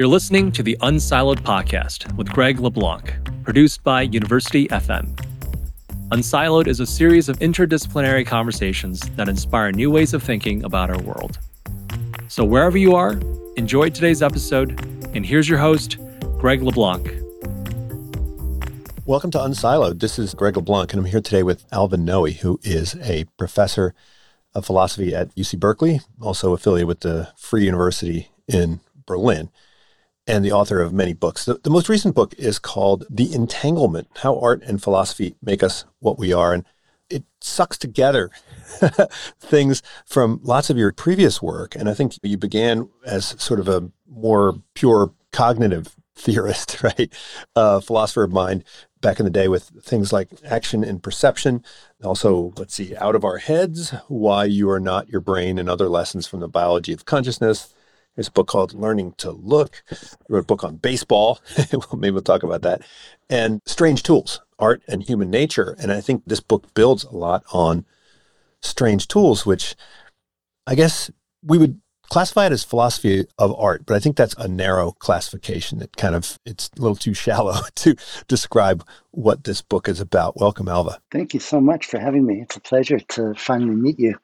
You're listening to the Unsiloed Podcast with Greg LeBlanc, produced by University FM. Unsiloed is a series of interdisciplinary conversations that inspire new ways of thinking about our world. So, wherever you are, enjoy today's episode, and here's your host, Greg LeBlanc. Welcome to Unsiloed. This is Greg LeBlanc, and I'm here today with Alva Noë, who is a professor of philosophy at UC Berkeley, also affiliated with the Free University in Berlin and the author of many books. The, the, most recent book is called The Entanglement How Art and Philosophy Make Us What We Are. And it sucks together things from lots of your previous work. And I think you began as sort of a more pure cognitive theorist, right? Uh, philosopher of mind back in the day with things like action and perception. Also, let's see, Out of Our Heads, Why You Are Not Your Brain, and Other Lessons from the Biology of Consciousness there's a book called Learning to Look. I wrote a book on baseball. Maybe we'll talk about that. And Strange Tools, Art and Human Nature. And I think this book builds a lot on strange tools, which I guess we would classify it as philosophy of art, but I think that's a narrow classification that kind of it's a little too shallow to describe what this book is about. Welcome, Alva. Thank you so much for having me. It's a pleasure to finally meet you.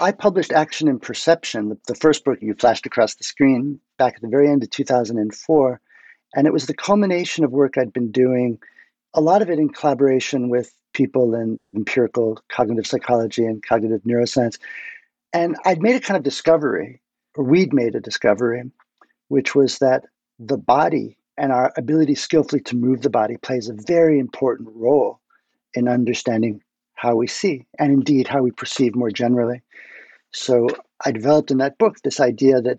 I published Action and Perception, the, first book you flashed across the screen back at the very end of 2004. And it was the culmination of work I'd been doing, a lot of it in collaboration with people in empirical cognitive psychology and cognitive neuroscience. And I'd made a kind of discovery, or we'd made a discovery, which was that the body and our ability skillfully to move the body plays a very important role in understanding how we see and indeed how we perceive more generally. So I developed in that book this idea that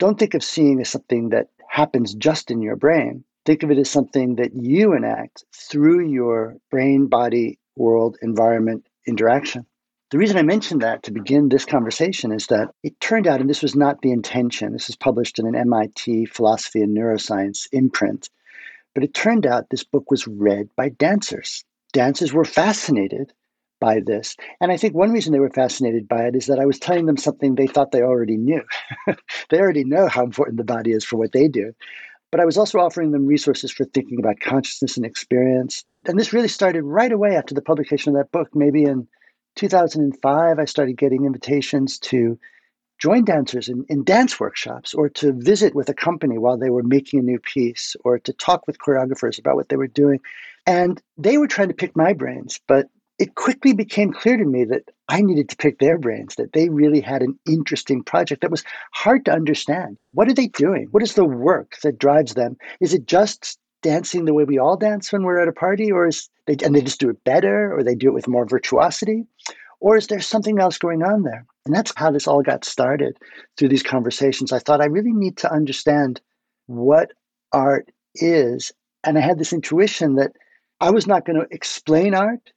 don't think of seeing as something that happens just in your brain. Think of it as something that you enact through your brain body world environment interaction. The reason I mentioned that to begin this conversation is that it turned out, and this was not the intention, this was published in an MIT philosophy and neuroscience imprint, but it turned out this book was read by dancers. Dancers were fascinated by this. And I think one reason they were fascinated by it is that I was telling them something they thought they already knew. they already know how important the body is for what they do. But I was also offering them resources for thinking about consciousness and experience. And this really started right away after the publication of that book. Maybe in 2005, I started getting invitations to join dancers in, in dance workshops or to visit with a company while they were making a new piece or to talk with choreographers about what they were doing. And they were trying to pick my brains, but it quickly became clear to me that I needed to pick their brains, that they really had an interesting project that was hard to understand. What are they doing? What is the work that drives them? Is it just dancing the way we all dance when we're at a party, or is they and they just do it better, or they do it with more virtuosity? Or is there something else going on there? And that's how this all got started through these conversations. I thought I really need to understand what art is. And I had this intuition that I was not going to explain art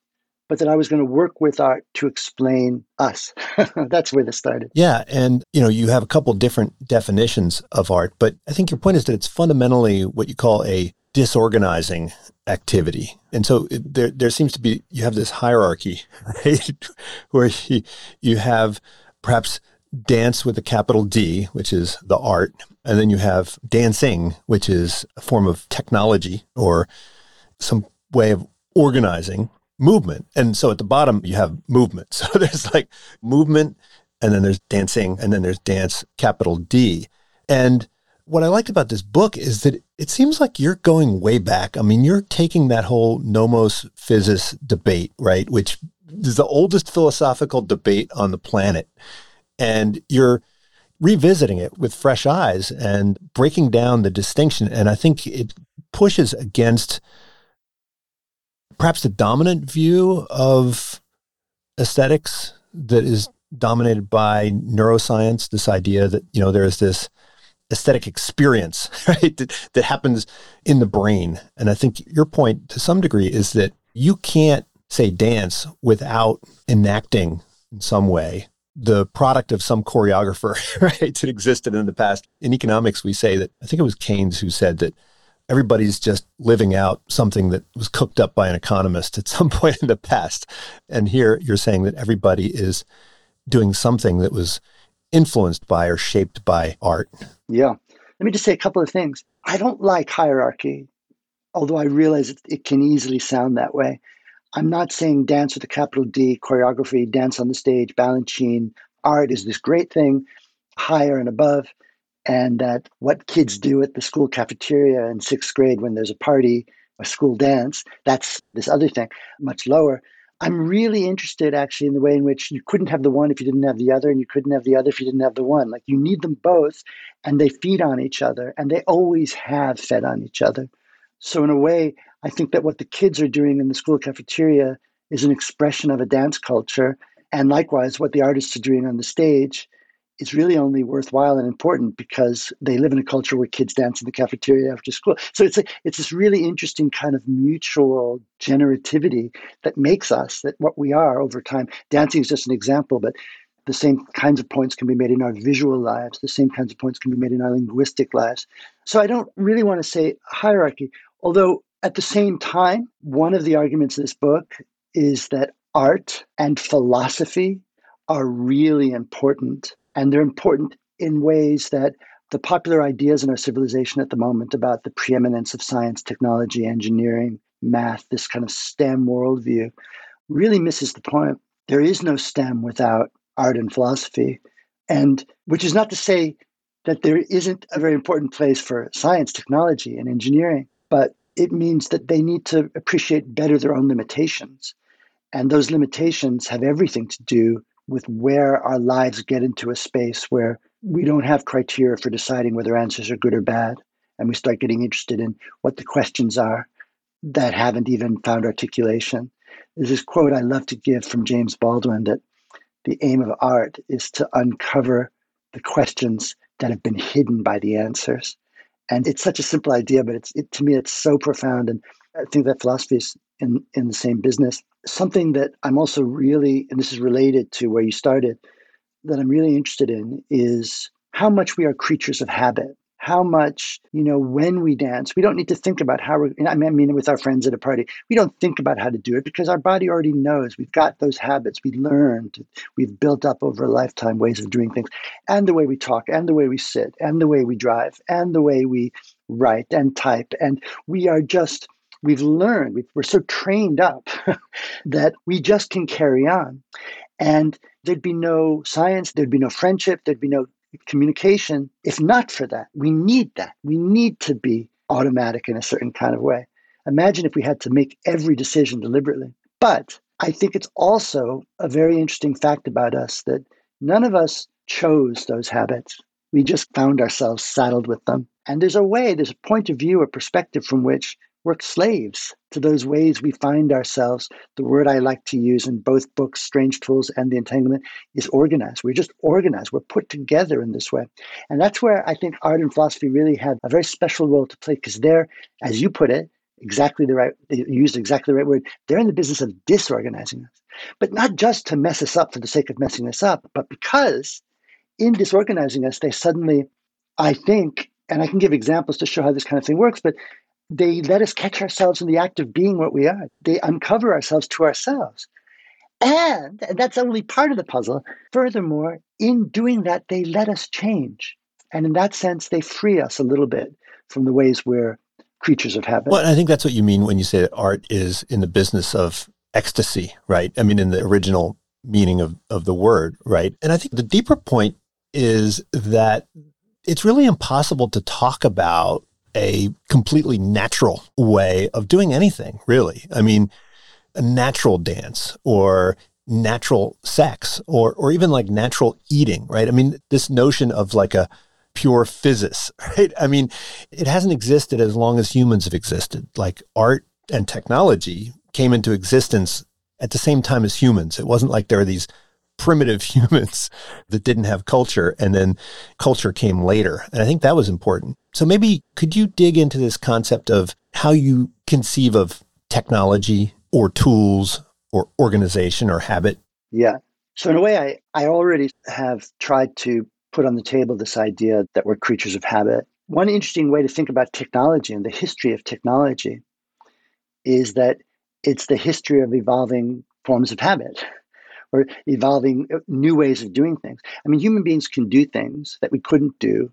but that I was going to work with art to explain us. That's where this started. Yeah, and you know, you have a couple different definitions of art, but I think your point is that it's fundamentally what you call a disorganizing activity. And so it, there there seems to be you have this hierarchy, right? where you, you have perhaps dance with a capital D, which is the art, and then you have dancing, which is a form of technology or some way of organizing movement. And so at the bottom, you have movement. So there's like movement, and then there's dancing, and then there's dance, capital D. And what I liked about this book is that it seems like you're going way back. I mean, you're taking that whole nomos physis debate, right? Which is the oldest philosophical debate on the planet. And you're revisiting it with fresh eyes and breaking down the distinction. And I think it pushes against perhaps the dominant view of aesthetics that is dominated by neuroscience this idea that you know there's this aesthetic experience right that, that happens in the brain. And i think your point to some degree is that you can't say dance without enacting in some way the product of some choreographer right that existed in the past. In economics we say that i think it was keynes who said that everybody's just living out something that was cooked up by an economist at some point in the past. And here you're saying that everybody is doing something that was influenced by or shaped by art. Yeah. Let me just say a couple of things. I don't like hierarchy, although I realize it, can easily sound that way. I'm not saying dance with a capital D, choreography, dance on the stage, balanchine, art is this great thing, higher and above, and that what kids do at the school cafeteria in sixth grade when there's a party, a school dance, that's this other thing, much lower. I'm really interested actually in the way in which you couldn't have the one if you didn't have the other, and you couldn't have the other if you didn't have the one. Like you need them both, and they feed on each other, and they always have fed on each other. So, in a way, I think that what the kids are doing in the school cafeteria is an expression of a dance culture. And likewise, what the artists are doing on the stage is really only worthwhile and important because they live in a culture where kids dance in the cafeteria after school. So it's a, it's this really interesting kind of mutual generativity that makes us that what we are over time. Dancing is just an example, but the same kinds of points can be made in our visual lives. The same kinds of points can be made in our linguistic lives. So I don't really want to say hierarchy, although at the same time, one of the arguments of this book is that art and philosophy are really important. And they're important in ways that the popular ideas in our civilization at the moment about the preeminence of science, technology, engineering, math, this kind of STEM worldview, really misses the point. There is no STEM without art and philosophy. And which is not to say that there isn't a very important place for science, technology, and engineering, but it means that they need to appreciate better their own limitations. And those limitations have everything to do with where our lives get into a space where we don't have criteria for deciding whether answers are good or bad. And we start getting interested in what the questions are that haven't even found articulation. There's this quote I love to give from James Baldwin that the aim of art is to uncover the questions that have been hidden by the answers. And it's such a simple idea, but it's it, to me it's so profound. And I think that philosophy is in, in the same business. Something that I'm also really, and this is related to where you started, that I'm really interested in is how much we are creatures of habit how much, you know, when we dance, we don't need to think about how we're, I mean, with our friends at a party, we don't think about how to do it because our body already knows. We've got those habits. We learned, we've built up over a lifetime ways of doing things, and the way we talk, and the way we sit, and the way we drive, and the way we write and type. And we are just, we've learned, we are so trained up that we just can carry on. And there'd be no science, there'd be no friendship, there'd be no communication, if not for that, we need that. We need to be automatic in a certain kind of way. Imagine if we had to make every decision deliberately. But I think it's also a very interesting fact about us that none of us chose those habits. We just found ourselves saddled with them. And there's a way, there's a point of view, a perspective from which we're slaves to those ways we find ourselves. The word I like to use in both books, Strange Tools and The Entanglement, is organized. We're just organized. We're put together in this way. And that's where I think art and philosophy really have a very special role to play because they're, as you put it, exactly the right, they used exactly the right word. They're in the business of disorganizing us, but not just to mess us up for the sake of messing us up, but because in disorganizing us, they suddenly, I think, and I can give examples to show how this kind of thing works, but they let us catch ourselves in the act of being what we are. They uncover ourselves to ourselves. And, and that's only part of the puzzle. Furthermore, in doing that, they let us change. And in that sense, they free us a little bit from the ways we're creatures of habit. Well, I think that's what you mean when you say that art is in the business of ecstasy, right? I mean, in the original meaning of, of the word, right? And I think the deeper point is that it's really impossible to talk about a completely natural way of doing anything, really. I mean, a natural dance or natural sex or or even like natural eating, right? I mean, this notion of like a pure physis, right? I mean, it hasn't existed as long as humans have existed. Like art and technology came into existence at the same time as humans. It wasn't like there were these primitive humans that didn't have culture and then culture came later. And I think that was important. So maybe could you dig into this concept of how you conceive of technology or tools or organization or habit? Yeah. So in a way I, I already have tried to put on the table this idea that we're creatures of habit. One interesting way to think about technology and the history of technology is that it's the history of evolving forms of habit or evolving uh, new ways of doing things. I mean, human beings can do things that we couldn't do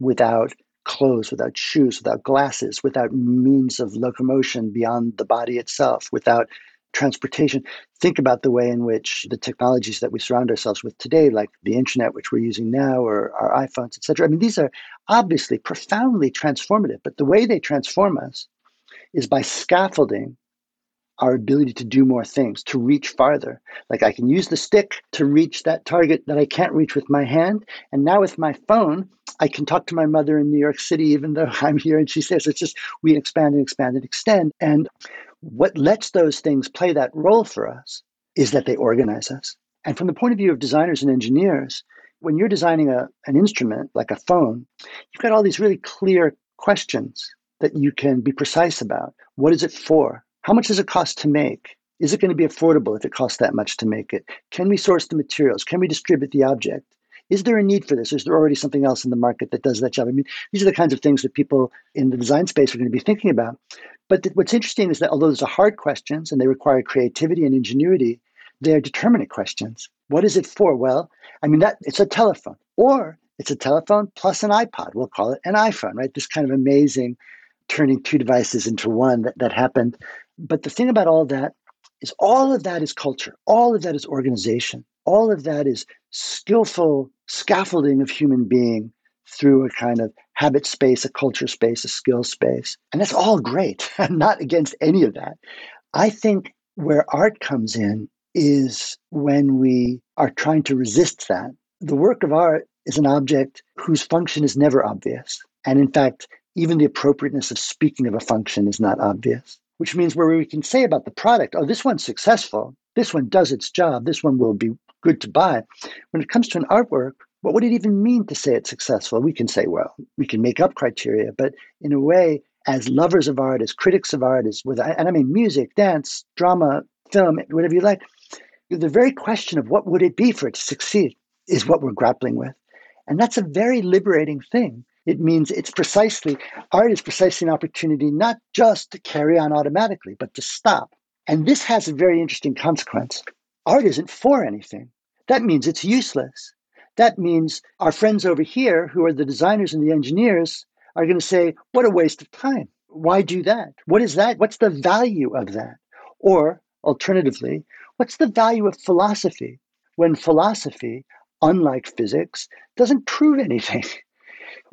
without clothes, without shoes, without glasses, without means of locomotion beyond the body itself, without transportation. Think about the way in which the technologies that we surround ourselves with today, like the internet, which we're using now, or our iPhones, etc. I mean, these are obviously profoundly transformative, but the way they transform us is by scaffolding our ability to do more things, to reach farther. Like I can use the stick to reach that target that I can't reach with my hand. And now with my phone, I can talk to my mother in New York City, even though I'm here. And she says it's just we expand and expand and extend. And what lets those things play that role for us is that they organize us. And from the point of view of designers and engineers, when you're designing a, an instrument like a phone, you've got all these really clear questions that you can be precise about. What is it for? How much does it cost to make? Is it going to be affordable if it costs that much to make it? Can we source the materials? Can we distribute the object? Is there a need for this? Is there already something else in the market that does that job? I mean, these are the kinds of things that people in the design space are going to be thinking about. But th- what's interesting is that although those are hard questions and they require creativity and ingenuity, they're determinate questions. What is it for? Well, I mean that it's a telephone, or it's a telephone plus an iPod. We'll call it an iPhone, right? This kind of amazing turning two devices into one that, that happened. But the thing about all that is all of that is culture, all of that is organization, all of that is skillful scaffolding of human being through a kind of habit space, a culture space, a skill space. And that's all great. I'm not against any of that. I think where art comes in is when we are trying to resist that. The work of art is an object whose function is never obvious. And in fact, even the appropriateness of speaking of a function is not obvious, which means where we can say about the product, oh, this one's successful, this one does its job, this one will be good to buy. When it comes to an artwork, what would it even mean to say it's successful? We can say, well, we can make up criteria, but in a way, as lovers of art, as critics of art, as with, and I mean music, dance, drama, film, whatever you like, the very question of what would it be for it to succeed is what we're grappling with. And that's a very liberating thing. It means it's precisely, art is precisely an opportunity not just to carry on automatically, but to stop. And this has a very interesting consequence. Art isn't for anything. That means it's useless. That means our friends over here, who are the designers and the engineers, are going to say, What a waste of time. Why do that? What is that? What's the value of that? Or alternatively, what's the value of philosophy when philosophy, unlike physics, doesn't prove anything?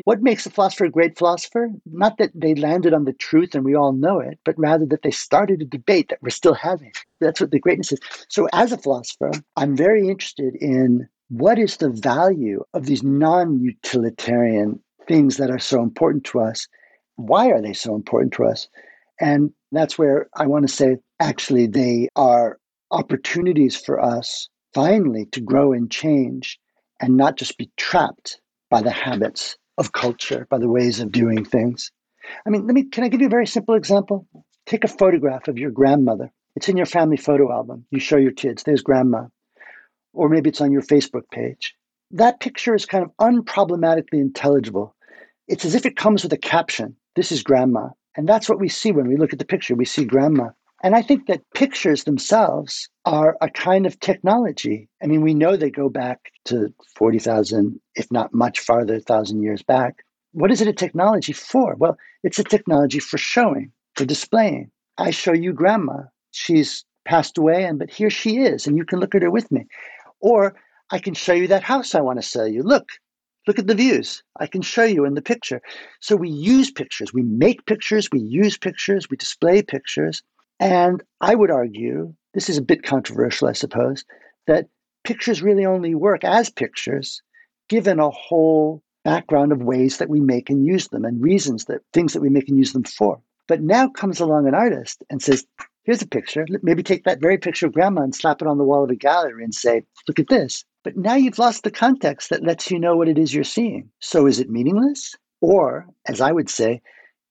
What makes a philosopher a great philosopher? Not that they landed on the truth and we all know it, but rather that they started a debate that we're still having. That's what the greatness is. So, as a philosopher, I'm very interested in what is the value of these non utilitarian things that are so important to us? Why are they so important to us? And that's where I want to say actually, they are opportunities for us finally to grow and change and not just be trapped by the habits of culture, by the ways of doing things. I mean, let me can I give you a very simple example? Take a photograph of your grandmother. It's in your family photo album. You show your kids, there's grandma or maybe it's on your Facebook page. That picture is kind of unproblematically intelligible. It's as if it comes with a caption This is grandma. And that's what we see when we look at the picture. We see grandma. And I think that pictures themselves are a kind of technology. I mean, we know they go back to 40,000, if not much farther, 1,000 years back. What is it a technology for? Well, it's a technology for showing, for displaying. I show you grandma. She's passed away, and but here she is, and you can look at her with me. Or I can show you that house I want to sell you. Look, look at the views. I can show you in the picture. So we use pictures, we make pictures, we use pictures, we display pictures. And I would argue, this is a bit controversial, I suppose, that pictures really only work as pictures given a whole background of ways that we make and use them and reasons that things that we make and use them for. But now comes along an artist and says, here's a picture. Maybe take that very picture of grandma and slap it on the wall of a gallery and say, look at this. But now you've lost the context that lets you know what it is you're seeing. So is it meaningless? Or, as I would say,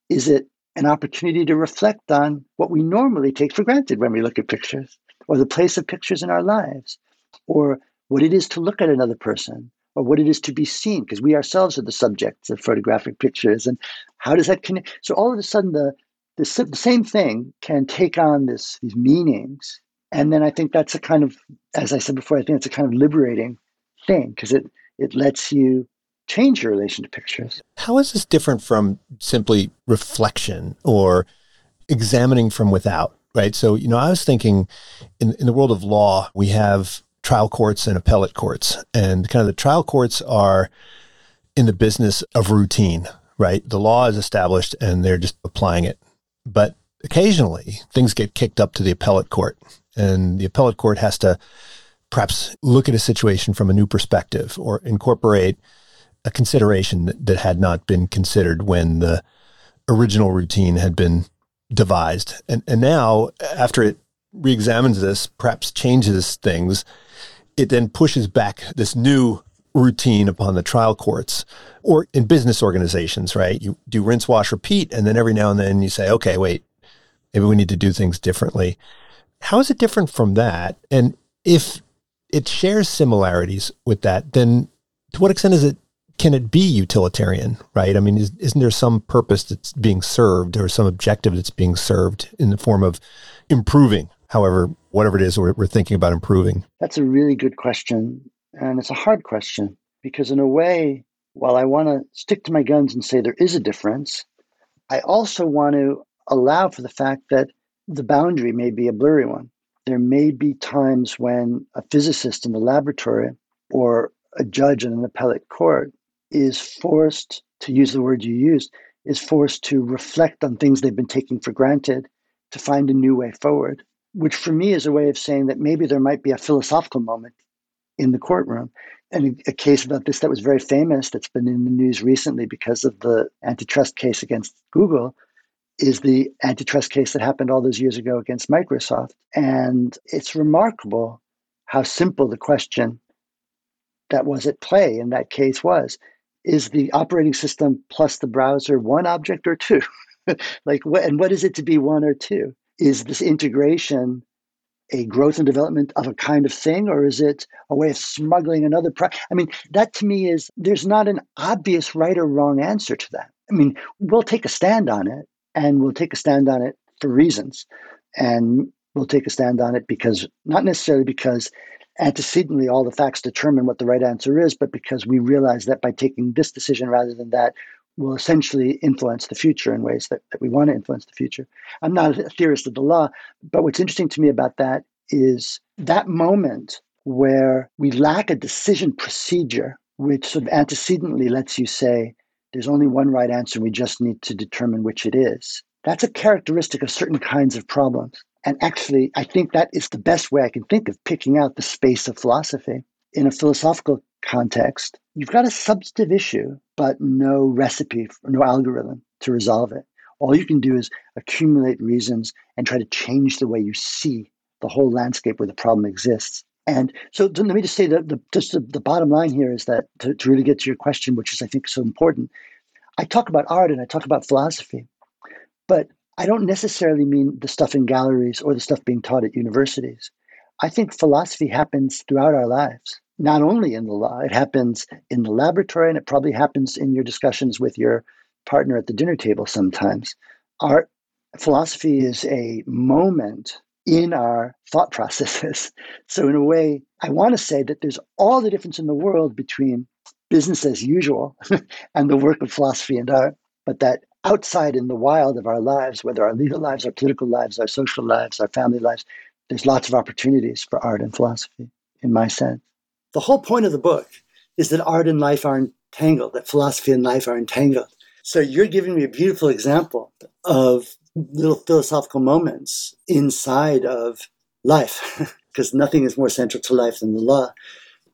is it an opportunity to reflect on what we normally take for granted when we look at pictures, or the place of pictures in our lives, or what it is to look at another person, or what it is to be seen, because we ourselves are the subjects of photographic pictures. And how does that connect? So all of a sudden, the the, the same thing can take on this these meanings and then i think that's a kind of as i said before i think it's a kind of liberating thing because it it lets you change your relation to pictures how is this different from simply reflection or examining from without? Right. So, you know, I was thinking in, in the world of law, we have trial courts and appellate courts. And kind of the trial courts are in the business of routine, right? The law is established and they're just applying it. But occasionally things get kicked up to the appellate court, and the appellate court has to perhaps look at a situation from a new perspective or incorporate a consideration that, that had not been considered when the original routine had been devised. And, and now, after it re-examines this, perhaps changes things, it then pushes back this new routine upon the trial courts or in business organizations, right? You do rinse, wash, repeat, and then every now and then you say, okay, wait, maybe we need to do things differently. How is it different from that? And if it shares similarities with that, then to what extent is it can it be utilitarian, right? I mean, is, not there some purpose that's being served or some objective that's being served in the form of improving, however, whatever it is we're, we're thinking about improving? That's a really good question. And it's a hard question because, in a way, while I want to stick to my guns and say there is a difference, I also want to allow for the fact that the boundary may be a blurry one. There may be times when a physicist in the laboratory or a judge in an appellate court is forced to use the word you used, is forced to reflect on things they've been taking for granted to find a new way forward, which for me is a way of saying that maybe there might be a philosophical moment in the courtroom. And a case about this that was very famous that's been in the news recently because of the antitrust case against Google is the antitrust case that happened all those years ago against Microsoft. And it's remarkable how simple the question that was at play in that case was is the operating system plus the browser one object or two? Like what and what is it to be one or two? Is this integration a growth and development of a kind of thing or is it a way of smuggling another pro- i mean that to me is there's not an obvious right or wrong answer to that. I mean we'll take a stand on it and we'll take a stand on it for reasons. And we'll take a stand on it because, not necessarily because antecedently all the facts determine what the right answer is, but because we realize that by taking this decision rather than that, will essentially influence the future in ways that, that we want to influence the future. I'm not a theorist of the law, but what's interesting to me about that is that moment where we lack a decision procedure, which sort of antecedently lets you say, there's only one right answer. We just need to determine which it is. That's a characteristic of certain kinds of problems. And actually, I think that is the best way I can think of picking out the space of philosophy. In a philosophical context, you've got a substantive issue, but no recipe, no algorithm to resolve it. All you can do is accumulate reasons and try to change the way you see the whole landscape where the problem exists. And so let me just say that the, just the, the bottom line here is that to, to really get to your question, which is I think so important, I talk about art and I talk about philosophy, but I don't necessarily mean the stuff in galleries or the stuff being taught at universities. I think philosophy happens throughout our lives, not only in the law, it happens in the laboratory and it probably happens in your discussions with your partner at the dinner table sometimes. Art philosophy is a moment in our thought processes. So, in a way, I want to say that there's all the difference in the world between business as usual and the work of philosophy and art, but that outside in the wild of our lives, whether our legal lives, our political lives, our social lives, our family lives, there's lots of opportunities for art and philosophy, in my sense. The whole point of the book is that art and life are entangled, that philosophy and life are entangled. So you're giving me a beautiful example of little philosophical moments inside of life, because nothing is more central to life than the law.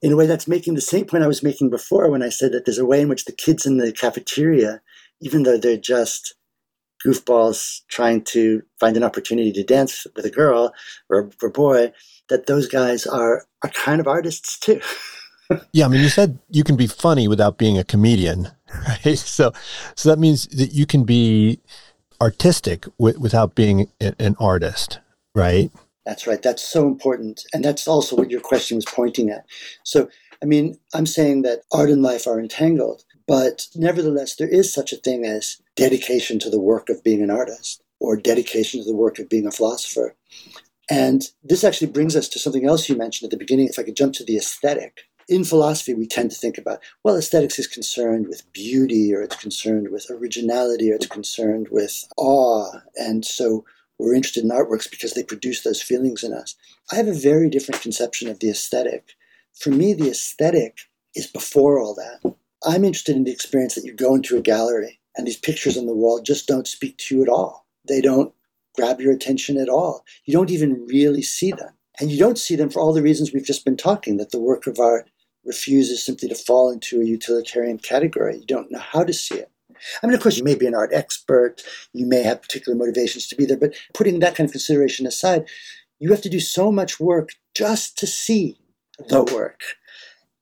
In a way, that's making the same point I was making before when I said that there's a way in which the kids in the cafeteria, even though they're just goofballs trying to find an opportunity to dance with a girl or a boy, that those guys are are kind of artists too. yeah, I mean, you said you can be funny without being a comedian, right? So, so that means that you can be artistic w- without being a- an artist, right? That's right. That's so important. And that's also what your question was pointing at. So, I mean, I'm saying that art and life are entangled, but nevertheless, there is such a thing as dedication to the work of being an artist or dedication to the work of being a philosopher. And this actually brings us to something else you mentioned at the beginning. If I could jump to the aesthetic, in philosophy, we tend to think about, well, aesthetics is concerned with beauty, or it's concerned with originality, or it's concerned with awe. And so we're interested in artworks because they produce those feelings in us. I have a very different conception of the aesthetic. For me, the aesthetic is before all that. I'm interested in the experience that you go into a gallery and these pictures on the wall just don't speak to you at all. They don't grab your attention at all. You don't even really see them. And you don't see them for all the reasons we've just been talking that the work of art refuses simply to fall into a utilitarian category. You don't know how to see it. I mean, of course, you may be an art expert, you may have particular motivations to be there, but putting that kind of consideration aside, you have to do so much work just to see the work.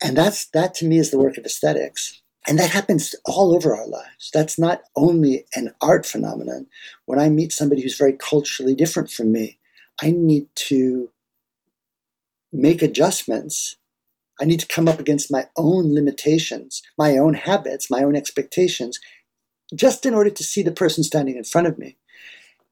And that's that to me is the work of aesthetics. And that happens all over our lives. That's not only an art phenomenon. When I meet somebody who's very culturally different from me, I need to make adjustments. I need to come up against my own limitations, my own habits, my own expectations, just in order to see the person standing in front of me.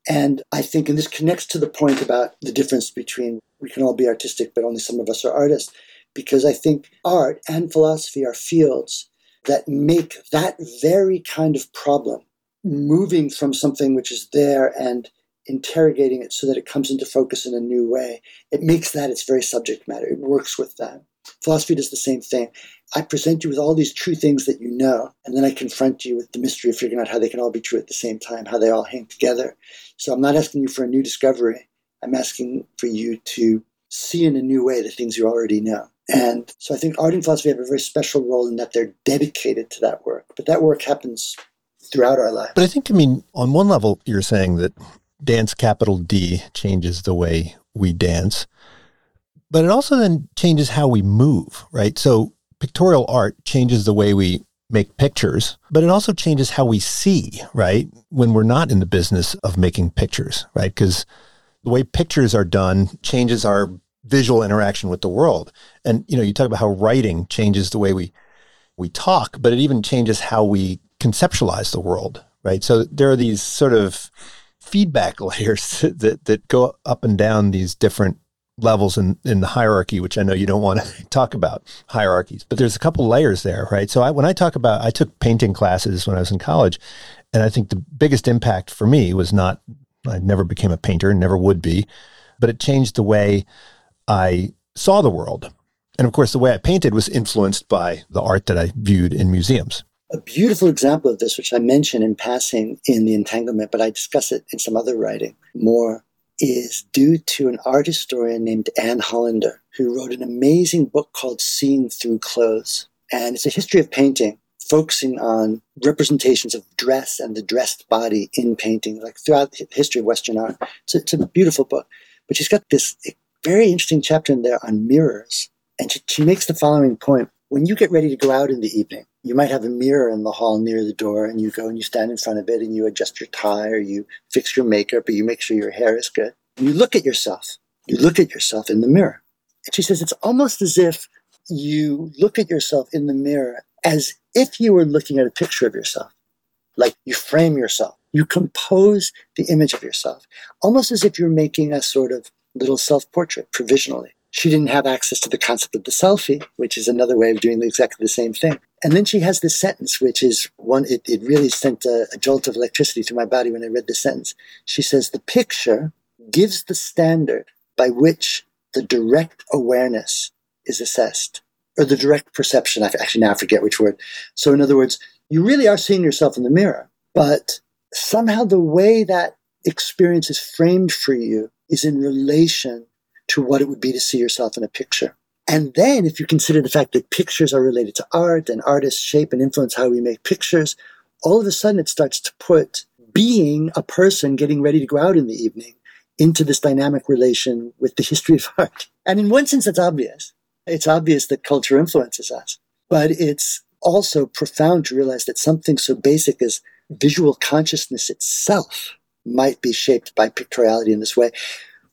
And I think, and this connects to the point about the difference between we can all be artistic, but only some of us are artists, because I think art and philosophy are fields that make that very kind of problem moving from something which is there and interrogating it so that it comes into focus in a new way. It makes that its very subject matter. It works with that. Philosophy does the same thing. I present you with all these true things that you know, and then I confront you with the mystery of figuring out how they can all be true at the same time, how they all hang together. So I'm not asking you for a new discovery. I'm asking for you to see in a new way the things you already know. And so I think art and philosophy have a very special role in that they're dedicated to that work. But that work happens throughout our life. But I think, I mean, on one level, you're saying that dance capital D changes the way we dance, but it also then changes how we move, right? So pictorial art changes the way we make pictures, but it also changes how we see, right? When we're not in the business of making pictures, right? Because the way pictures are done changes our visual interaction with the world. And you know, you talk about how writing changes the way we we talk, but it even changes how we conceptualize the world, right? So there are these sort of feedback layers that that go up and down these different levels in, in the hierarchy, which I know you don't want to talk about hierarchies, but there's a couple layers there, right? So I, when I talk about, I took painting classes when I was in college, and I think the biggest impact for me was not, I never became a painter, never would be, but it changed the way I saw the world. And of course, the way I painted was influenced by the art that I viewed in museums. A beautiful example of this, which I mention in passing in The Entanglement, but I discuss it in some other writing more, is due to an art historian named Anne Hollander, who wrote an amazing book called Seeing Through Clothes. And it's a history of painting, focusing on representations of dress and the dressed body in painting, like throughout the history of Western art. It's a, it's a beautiful book. But she's got this very interesting chapter in there on mirrors. And she, she makes the following point. When you get ready to go out in the evening, you might have a mirror in the hall near the door and you go and you stand in front of it and you adjust your tie or you fix your makeup or you make sure your hair is good. You look at yourself. You look at yourself in the mirror. And she says it's almost as if you look at yourself in the mirror as if you were looking at a picture of yourself. Like you frame yourself. You compose the image of yourself, almost as if you're making a sort of little self portrait provisionally. She didn't have access to the concept of the selfie, which is another way of doing exactly the same thing. And then she has this sentence, which is one, it, it really sent a, a jolt of electricity through my body when I read this sentence. She says, The picture gives the standard by which the direct awareness is assessed, or the direct perception. I actually now forget which word. So, in other words, you really are seeing yourself in the mirror, but somehow the way that experience is framed for you is in relation to what it would be to see yourself in a picture. And then, if you consider the fact that pictures are related to art and artists shape and influence how we make pictures, all of a sudden it starts to put being a person getting ready to go out in the evening into this dynamic relation with the history of art. And in one sense, it's obvious. It's obvious that culture influences us, but it's also profound to realize that something so basic as visual consciousness itself might be shaped by pictoriality in this way,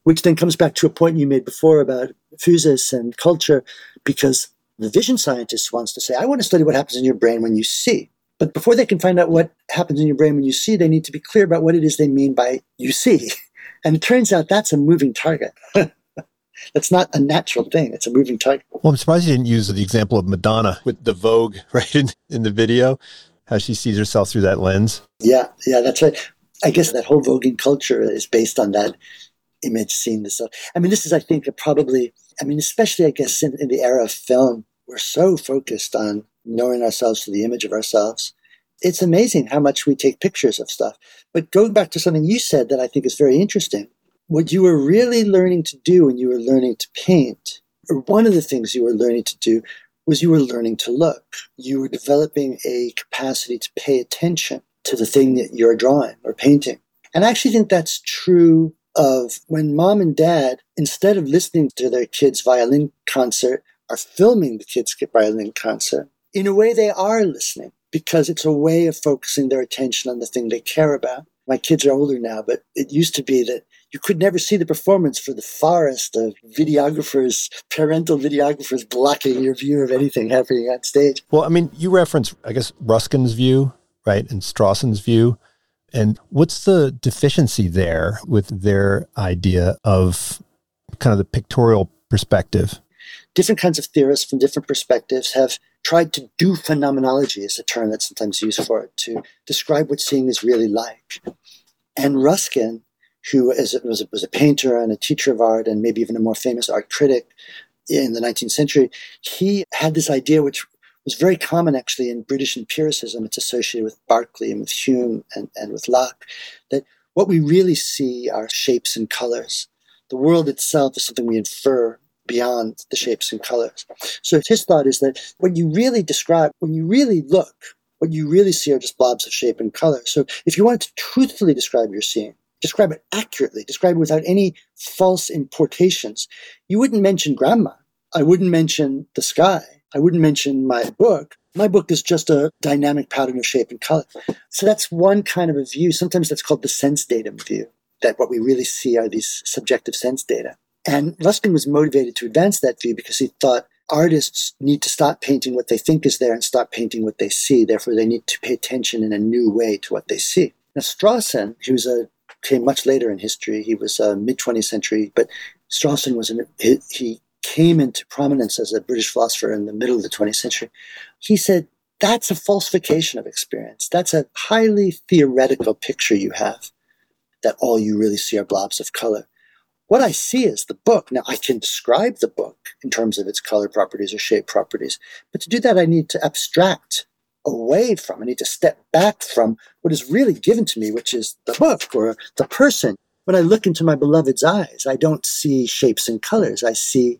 which then comes back to a point you made before about physis and culture, because the vision scientist wants to say, I want to study what happens in your brain when you see. But before they can find out what happens in your brain when you see, they need to be clear about what it is they mean by you see. And it turns out that's a moving target. That's not a natural thing. It's a moving target. Well, I'm surprised you didn't use the example of Madonna with the Vogue, right, in, in the video, how she sees herself through that lens. Yeah, yeah, that's right. I guess that whole voguing culture is based on that image seeing the self. I mean, this is, I think, probably, I mean, especially, I guess, in, in the era of film, we're so focused on knowing ourselves through the image of ourselves. It's amazing how much we take pictures of stuff. But going back to something you said that I think is very interesting, what you were really learning to do when you were learning to paint, or one of the things you were learning to do, was you were learning to look. You were developing a capacity to pay attention to the thing that you're drawing or painting. And I actually think that's true of when mom and dad, instead of listening to their kids' violin concert, are filming the kids' violin concert. In a way, they are listening because it's a way of focusing their attention on the thing they care about. My kids are older now, but it used to be that you could never see the performance for the forest of videographers, parental videographers blocking your view of anything happening on stage. Well, I mean, you reference, I guess, Ruskin's view, right, In Strawson's view. And what's the deficiency there with their idea of kind of the pictorial perspective? Different kinds of theorists from different perspectives have tried to do phenomenology, is a term that's sometimes used for it, to describe what seeing is really like. And Ruskin who was, was, was a painter and a teacher of art and maybe even a more famous art critic in the 19th century, he had this idea, which was very common actually in British empiricism. It's associated with Berkeley and with Hume and, and with Locke, that what we really see are shapes and colors. The world itself is something we infer beyond the shapes and colors. So his thought is that when you really describe, when you really look, what you really see are just blobs of shape and color. So if you wanted to truthfully describe your seeing, describe it accurately, describe it without any false importations. You wouldn't mention grandma. I wouldn't mention the sky. I wouldn't mention my book. My book is just a dynamic pattern of shape and color. So that's one kind of a view. Sometimes that's called the sense datum view, that what we really see are these subjective sense data. And Ruskin was motivated to advance that view because he thought artists need to stop painting what they think is there and start painting what they see. Therefore, they need to pay attention in a new way to what they see. Now, Strawson, he was a came much later in history. He was uh, mid 20th century, but Strawson was an, he, he came into prominence as a British philosopher in the middle of the 20th century. He said, that's a falsification of experience. That's a highly theoretical picture you have that all you really see are blobs of color. What I see is the book. Now, I can describe the book in terms of its color properties or shape properties, but to do that, I need to abstract away from. I need to step back from what is really given to me, which is the book or the person. When I look into my beloved's eyes, I don't see shapes and colors. I see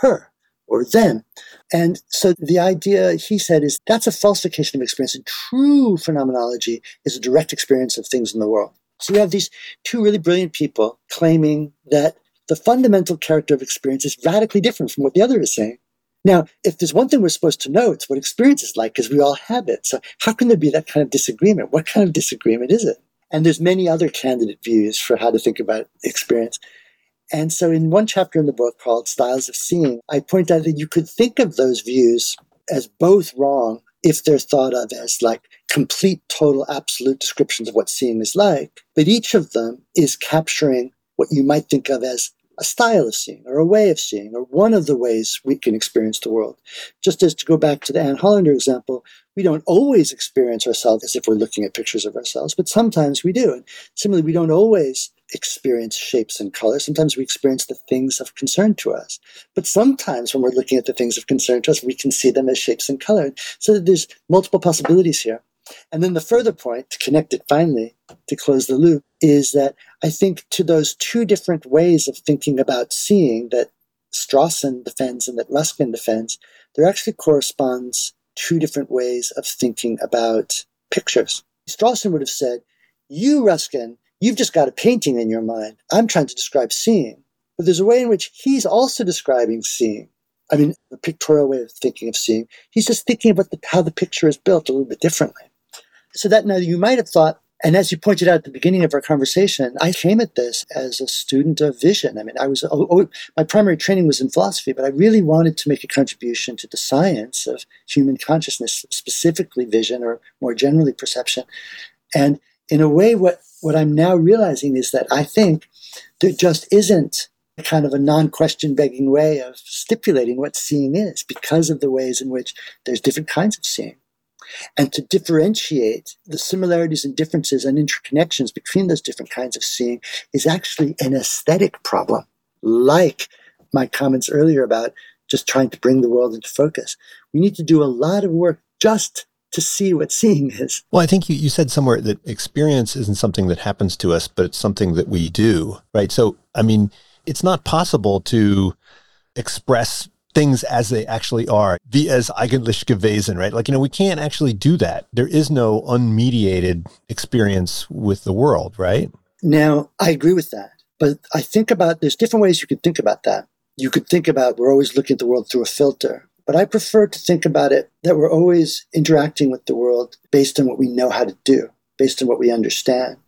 her or them. And so the idea, he said, is that's a falsification of experience. And true phenomenology is a direct experience of things in the world. So you have these two really brilliant people claiming that the fundamental character of experience is radically different from what the other is saying. Now, if there's one thing we're supposed to know, it's what experience is like, because we all have it. So how can there be that kind of disagreement? What kind of disagreement is it? And there's many other candidate views for how to think about experience. And so in one chapter in the book called Styles of Seeing, I point out that you could think of those views as both wrong if they're thought of as like complete, total, absolute descriptions of what seeing is like. But each of them is capturing what you might think of as a style of seeing or a way of seeing or one of the ways we can experience the world. Just as to go back to the Anne Hollander example, we don't always experience ourselves as if we're looking at pictures of ourselves, but sometimes we do. And similarly, we don't always experience shapes and colors. Sometimes we experience the things of concern to us. But sometimes when we're looking at the things of concern to us, we can see them as shapes and colors. So there's multiple possibilities here. And then the further point, to connect it finally, to close the loop, is that I think to those two different ways of thinking about seeing that Strawson defends and that Ruskin defends, there actually corresponds two different ways of thinking about pictures. Strawson would have said, You, Ruskin, you've just got a painting in your mind. I'm trying to describe seeing. But there's a way in which he's also describing seeing. I mean, a pictorial way of thinking of seeing. He's just thinking about the, how the picture is built a little bit differently. So that now you might have thought, and as you pointed out at the beginning of our conversation, I came at this as a student of vision. I mean, I was, oh, oh, my primary training was in philosophy, but I really wanted to make a contribution to the science of human consciousness, specifically vision or more generally perception. And in a way, what, what I'm now realizing is that I think there just isn't kind of a non question begging way of stipulating what seeing is because of the ways in which there's different kinds of seeing. And to differentiate the similarities and differences and interconnections between those different kinds of seeing is actually an aesthetic problem, like my comments earlier about just trying to bring the world into focus. We need to do a lot of work just to see what seeing is. Well, I think you, you said somewhere that experience isn't something that happens to us, but it's something that we do, right? So, I mean, it's not possible to express things as they actually are, wie es eigentlich gewesen, right? Like, you know, we can't actually do that. There is no unmediated experience with the world, right? Now, I agree with that. But I think about there's different ways you could think about that. You could think about we're always looking at the world through a filter. But I prefer to think about it that we're always interacting with the world based on what we know how to do, based on what we understand.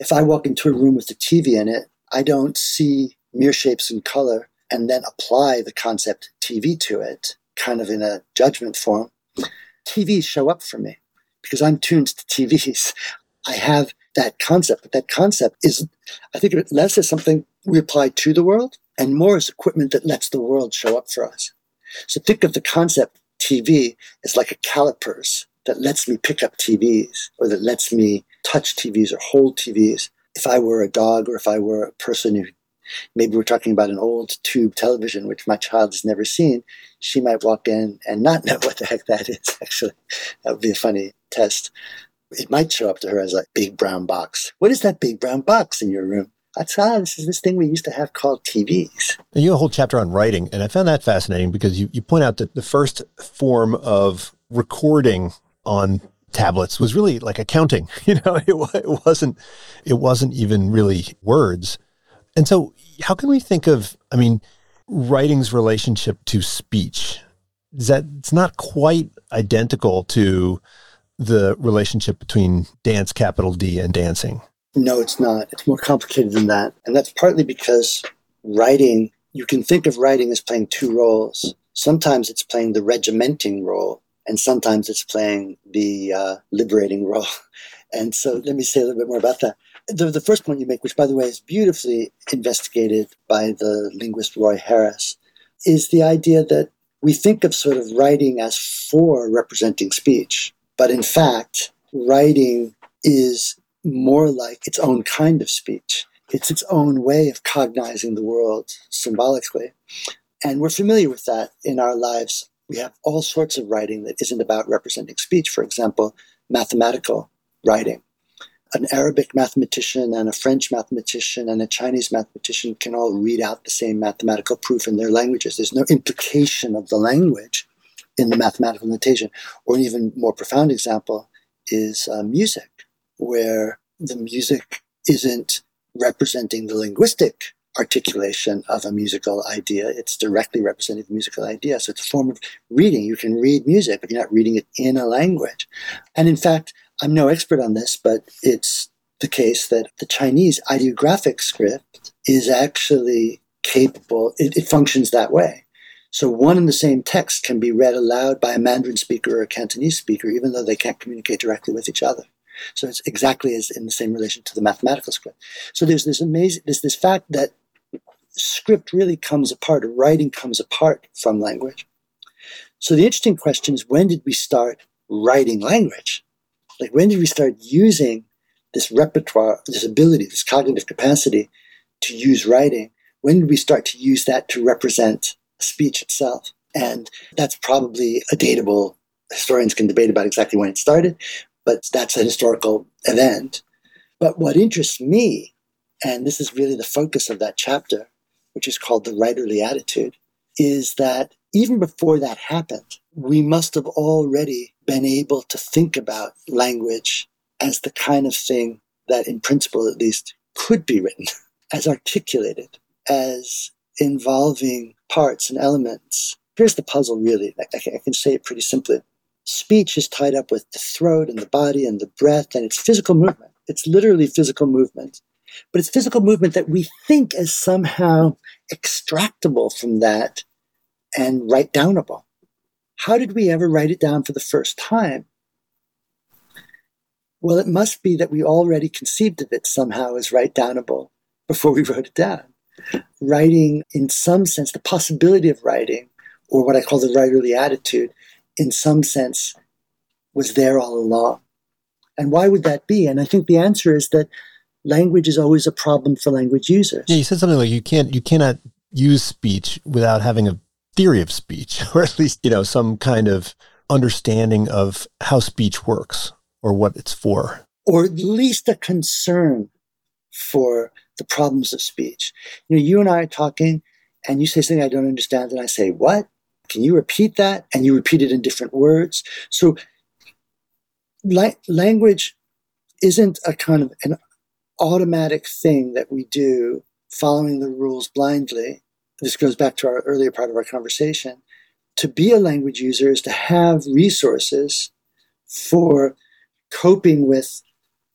If I walk into a room with a TV in it, I don't see mere shapes and color and then apply the concept TV to it, kind of in a judgment form, TVs show up for me because I'm tuned to TVs. I have that concept, but that concept is, I think, less as something we apply to the world and more as equipment that lets the world show up for us. So think of the concept TV as like a calipers that lets me pick up TVs or that lets me touch TVs or hold TVs. If I were a dog or if I were a person who maybe we're talking about an old tube television, which my child has never seen, she might walk in and not know what the heck that is, actually. That would be a funny test. It might show up to her as a big brown box. What is that big brown box in your room? That's ah, this is this thing we used to have called TVs. And you have a whole chapter on writing, and I found that fascinating because you, you point out that the first form of recording on tablets was really like accounting. You know, it, it wasn't it wasn't even really words. And so, how can we think of, I mean, writing's relationship to speech? Is that it's not quite identical to the relationship between dance, capital D, and dancing? No, it's not. It's more complicated than that. And that's partly because writing, you can think of writing as playing two roles. Sometimes it's playing the regimenting role, and sometimes it's playing the uh, liberating role. And so let me say a little bit more about that the, the first point you make, which by the way is beautifully investigated by the linguist Roy Harris, is the idea that we think of sort of writing as for representing speech. But in fact, writing is more like its own kind of speech. It's its own way of cognizing the world symbolically. And we're familiar with that in our lives. We have all sorts of writing that isn't about representing speech. For example, mathematical writing an Arabic mathematician and a French mathematician and a Chinese mathematician can all read out the same mathematical proof in their languages. There's no implication of the language in the mathematical notation. Or an even more profound example is uh, music, where the music isn't representing the linguistic articulation of a musical idea. It's directly representing the musical idea. So it's a form of reading. You can read music, but you're not reading it in a language. And in fact, I'm no expert on this, but it's the case that the Chinese ideographic script is actually capable, it, it, functions that way. So one and the same text can be read aloud by a Mandarin speaker or a Cantonese speaker, even though they can't communicate directly with each other. So it's exactly as in the same relation to the mathematical script. So there's this amazing, there's this fact that script really comes apart, writing comes apart from language. So the interesting question is when did we start writing language? Like, when did we start using this repertoire, this ability, this cognitive capacity to use writing? When did we start to use that to represent speech itself? And that's probably a datable, historians can debate about exactly when it started, but that's a historical event. But what interests me, and this is really the focus of that chapter, which is called the writerly attitude, is that even before that happened, we must have already been able to think about language as the kind of thing that, in principle at least, could be written, as articulated, as involving parts and elements. Here's the puzzle, really. I, can say it pretty simply. Speech is tied up with the throat and the body and the breath, and it's physical movement. It's literally physical movement. But it's physical movement that we think is somehow extractable from that and write downable. How did we ever write it down for the first time? Well, it must be that we already conceived of it somehow as write downable before we wrote it down. Writing, in some sense, the possibility of writing, or what I call the writerly attitude, in some sense, was there all along. And why would that be? And I think the answer is that language is always a problem for language users. Yeah, you said something like you can't you cannot use speech without having a theory of speech, or at least, you know, some kind of understanding of how speech works or what it's for. Or at least a concern for the problems of speech. You know, you and I are talking and you say something I don't understand, and I say, What? Can you repeat that? And you repeat it in different words. So la- language isn't a kind of an automatic thing that we do following the rules blindly. This goes back to our earlier part of our conversation. To be a language user is to have resources for coping with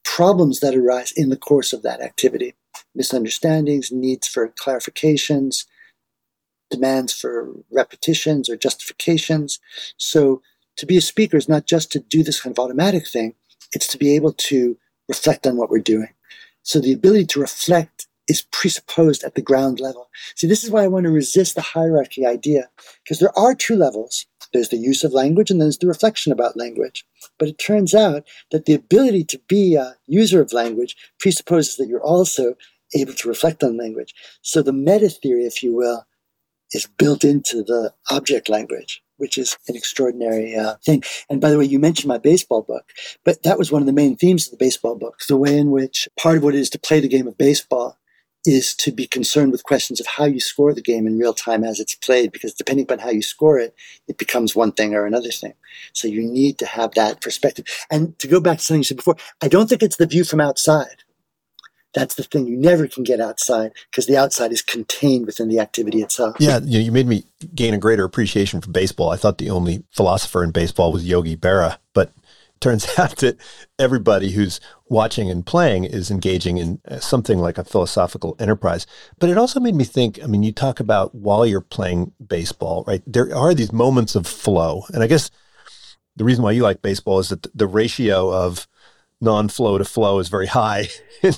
problems that arise in the course of that activity misunderstandings, needs for clarifications, demands for repetitions or justifications. So to be a speaker is not just to do this kind of automatic thing, it's to be able to reflect on what we're doing. So the ability to reflect is presupposed at the ground level. See, this is why I want to resist the hierarchy idea, because there are two levels. There's the use of language and there's the reflection about language. But it turns out that the ability to be a user of language presupposes that you're also able to reflect on language. So the meta theory, if you will, is built into the object language, which is an extraordinary uh, thing. And by the way, you mentioned my baseball book, but that was one of the main themes of the baseball book the way in which part of what it is to play the game of baseball is to be concerned with questions of how you score the game in real time as it's played, because depending upon how you score it, it becomes one thing or another thing. So you need to have that perspective. And to go back to something you said before, I don't think it's the view from outside. That's the thing. You never can get outside because the outside is contained within the activity itself. Yeah, you, know, you made me gain a greater appreciation for baseball. I thought the only philosopher in baseball was Yogi Berra, but turns out that everybody who's watching and playing is engaging in uh, something like a philosophical enterprise. But it also made me think I mean, you talk about while you're playing baseball, right? There are these moments of flow. And I guess the reason why you like baseball is that the ratio of non-flow to flow is very high in,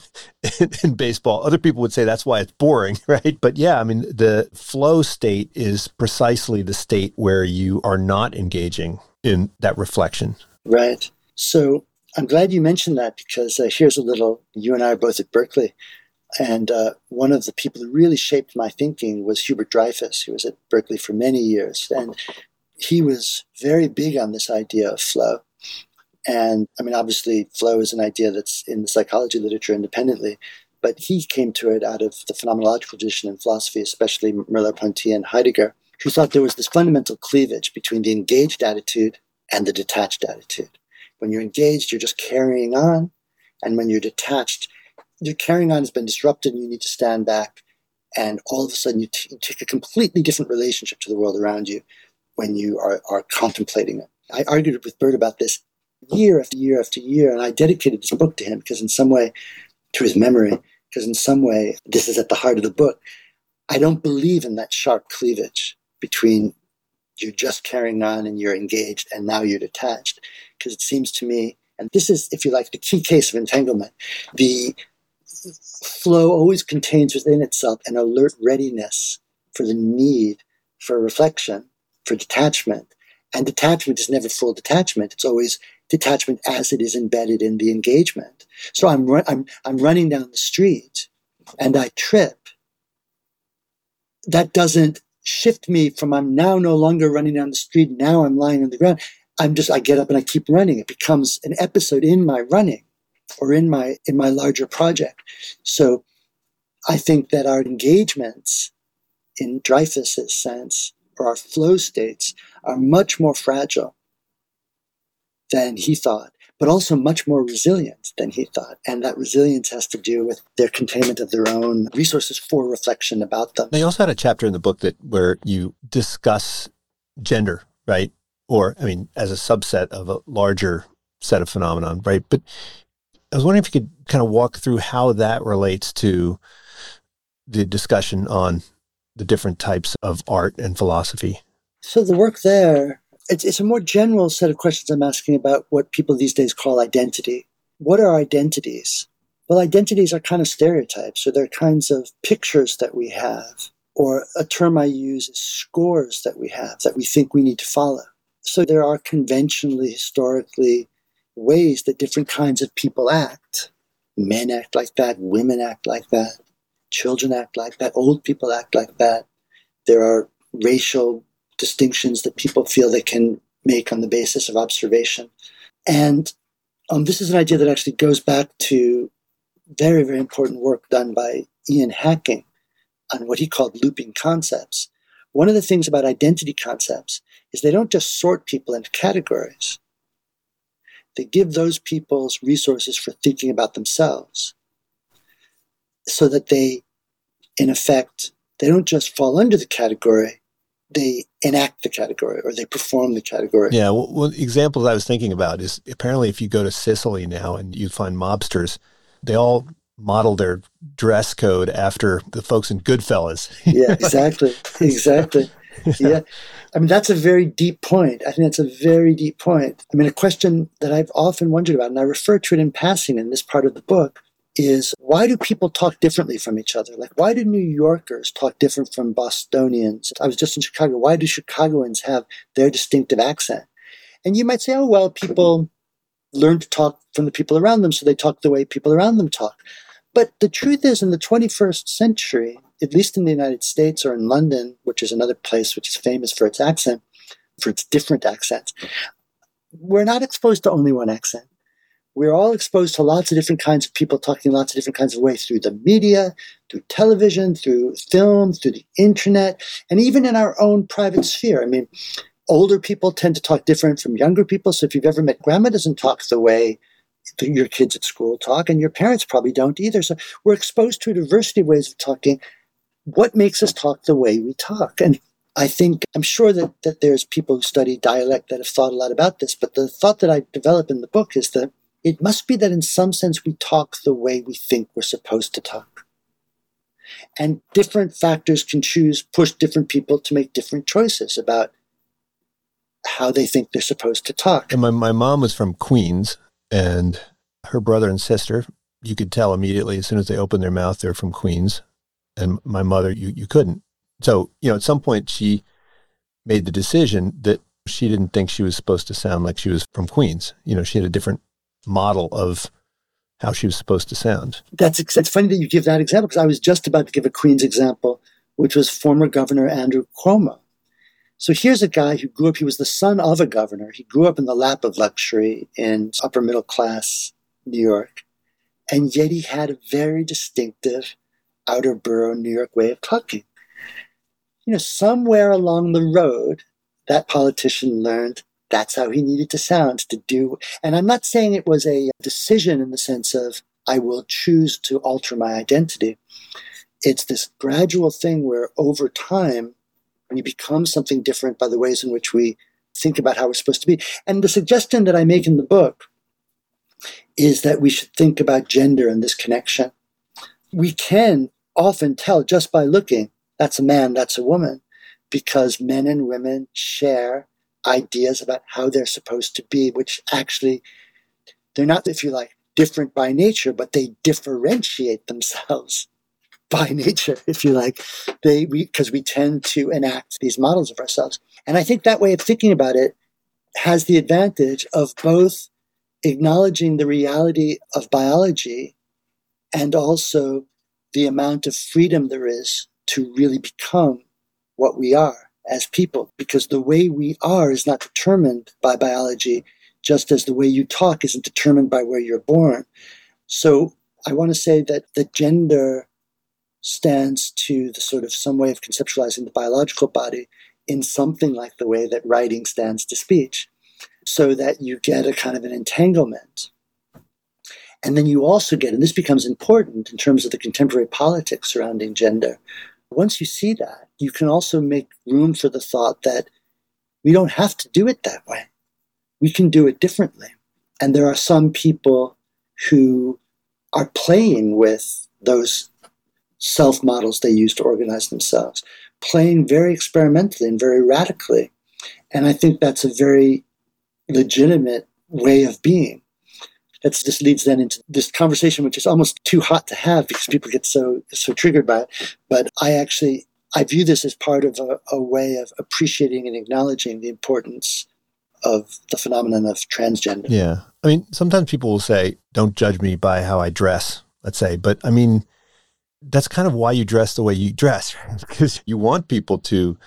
in, in, baseball. Other people would say that's why it's boring, right? But yeah, I mean, the flow state is precisely the state where you are not engaging in that reflection. Right. So I'm glad you mentioned that because uh, here's a little. You and I are both at Berkeley, and uh, one of the people who really shaped my thinking was Hubert Dreyfus, who was at Berkeley for many years, and he was very big on this idea of flow. And I mean, obviously, flow is an idea that's in the psychology literature independently, but he came to it out of the phenomenological tradition in philosophy, especially Merleau-Ponty and Heidegger, who thought there was this fundamental cleavage between the engaged attitude and the detached attitude. When you're engaged, you're just carrying on. And when you're detached, your carrying on has been disrupted and you need to stand back. And all of a sudden, you, t- you take a completely different relationship to the world around you when you are, are contemplating it. I argued with Bert about this year after year after year, and I dedicated this book to him because, in some way, to his memory, because in some way, this is at the heart of the book. I don't believe in that sharp cleavage between you're just carrying on and you're engaged and now you're detached. Because it seems to me, and this is, if you like, the key case of entanglement, the flow always contains within itself an alert readiness for the need for reflection, for detachment. And detachment is never full detachment. It's always detachment as it is embedded in the engagement. So I'm, I'm, I'm running down the street and I trip. That doesn't shift me from I'm now no longer running down the street. Now I'm lying on the ground. I'm just, I get up and I keep running. It becomes an episode in my running or in my, in my larger project. So I think that our engagements in Dreyfus's sense or our flow states are much more fragile than he thought but also much more resilient than he thought. And that resilience has to do with their containment of their own resources for reflection about them. They also had a chapter in the book that where you discuss gender, right? Or I mean, as a subset of a larger set of phenomenon, right? But I was wondering if you could kind of walk through how that relates to the discussion on the different types of art and philosophy. So the work there it's, it's a more general set of questions I'm asking about what people these days call identity. What are identities? Well, identities are kind of stereotypes, or they're kinds of pictures that we have, or a term I use is scores that we have that we think we need to follow. So there are conventionally, historically, ways that different kinds of people act. Men act like that, women act like that, children act like that, old people act like that. There are racial distinctions that people feel they can make on the basis of observation. And um, this is an idea that actually goes back to very, very important work done by Ian Hacking on what he called looping concepts. One of the things about identity concepts is they don't just sort people into categories. They give those people's resources for thinking about themselves so that they, in effect, they don't just fall under the category, they enact the category or they perform the category. Yeah. Well, one examples I was thinking about is apparently if you go to Sicily now and you find mobsters, they all model their dress code after the folks in Goodfellas. yeah, exactly. Exactly. yeah. I mean, that's a very deep point. I think that's a very deep point. I mean, a question that I've often wondered about, and I refer to it in passing in this part of the book, is why do people talk differently from each other? Like, why do New Yorkers talk different from Bostonians? I was just in Chicago. Why do Chicagoans have their distinctive accent? And you might say, oh, well, people learn to talk from the people around them, so they talk the way people around them talk. But the truth is, in the 21st century, at least in the United States or in London, which is another place which is famous for its accent, for its different accents, we're not exposed to only one accent. We're all exposed to lots of different kinds of people talking lots of different kinds of ways through the media, through television, through film, through the internet, and even in our own private sphere. I mean, older people tend to talk different from younger people. So if you've ever met grandma doesn't talk the way your kids at school talk, and your parents probably don't either. So we're exposed to a diversity of ways of talking. What makes us talk the way we talk? And I think I'm sure that, that there's people who study dialect that have thought a lot about this, but the thought that I develop in the book is that it must be that in some sense we talk the way we think we're supposed to talk. And different factors can choose, push different people to make different choices about how they think they're supposed to talk. And my, my mom was from Queens, and her brother and sister, you could tell immediately as soon as they opened their mouth, they're from Queens. And my mother, you, you couldn't. So, you know, at some point she made the decision that she didn't think she was supposed to sound like she was from Queens. You know, she had a different model of how she was supposed to sound. That's it's funny that you give that example because I was just about to give a Queens example, which was former Governor Andrew Cuomo. So here's a guy who grew up, he was the son of a governor. He grew up in the lap of luxury in upper middle class New York. And yet he had a very distinctive outer borough New York way of talking. You know, somewhere along the road, that politician learned that's how he needed to sound to do. And I'm not saying it was a decision in the sense of, I will choose to alter my identity. It's this gradual thing where over time, you become something different by the ways in which we think about how we're supposed to be. And the suggestion that I make in the book is that we should think about gender and this connection. We can often tell just by looking, that's a man, that's a woman, because men and women share ideas about how they're supposed to be, which actually, they're not, if you like, different by nature, but they differentiate themselves by nature, if you like, they because we, we tend to enact these models of ourselves. And I think that way of thinking about it has the advantage of both acknowledging the reality of biology and also the amount of freedom there is to really become what we are as people, because the way we are is not determined by biology, just as the way you talk isn't determined by where you're born. So I want to say that the gender stands to the sort of some way of conceptualizing the biological body in something like the way that writing stands to speech, so that you get a kind of an entanglement. And then you also get, and this becomes important in terms of the contemporary politics surrounding gender. Once you see that, you can also make room for the thought that we don't have to do it that way. We can do it differently. And there are some people who are playing with those self models they use to organize themselves, playing very experimentally and very radically. And I think that's a very legitimate way of being. That just leads then into this conversation, which is almost too hot to have because people get so so triggered by it. But I actually I view this as part of a, a way of appreciating and acknowledging the importance of the phenomenon of transgender. Yeah. I mean, sometimes people will say, don't judge me by how I dress, let's say. But I mean, that's kind of why you dress the way you dress, because you want people to,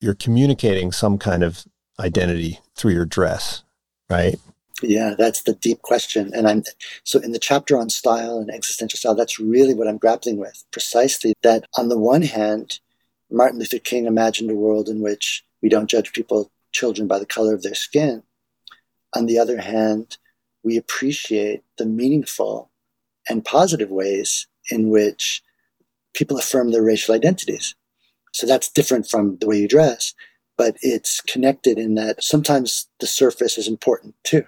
you're communicating some kind of identity through your dress, right? Yeah, that's the deep question. And I'm so in the chapter on style and existential style, that's really what I'm grappling with. Precisely that on the one hand, Martin Luther King imagined a world in which we don't judge people, children, by the color of their skin. On the other hand, we appreciate the meaningful and positive ways in which people affirm their racial identities. So that's different from the way you dress, but it's connected in that sometimes the surface is important too.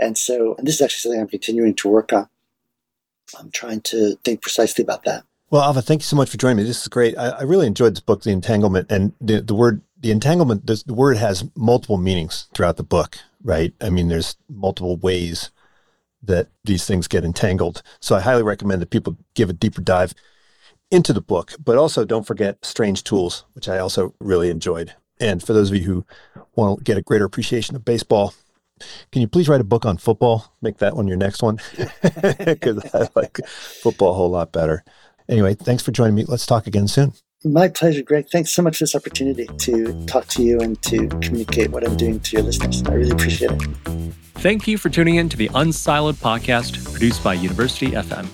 And so and this is actually something I'm continuing to work on. I'm trying to think precisely about that. Well, Alva, thank you so much for joining me. This is great. I, I really enjoyed this book, The Entanglement, and the, the word the entanglement. This, the word has multiple meanings throughout the book, right? I mean, there's multiple ways that these things get entangled. So I highly recommend that people give a deeper dive into the book. But also, don't forget Strange Tools, which I also really enjoyed. And for those of you who want to get a greater appreciation of baseball, can you please write a book on football? Make that one your next one because I like football a whole lot better. Anyway, thanks for joining me. Let's talk again soon. My pleasure, Greg. Thanks so much for this opportunity to talk to you and to communicate what I'm doing to your listeners. I really appreciate it. Thank you for tuning in to the Unsiloed podcast produced by University FM.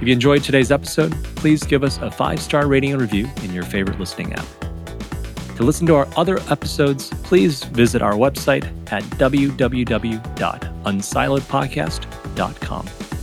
If you enjoyed today's episode, please give us a five star rating and review in your favorite listening app. To listen to our other episodes, please visit our website at www.unsiloedpodcast.com.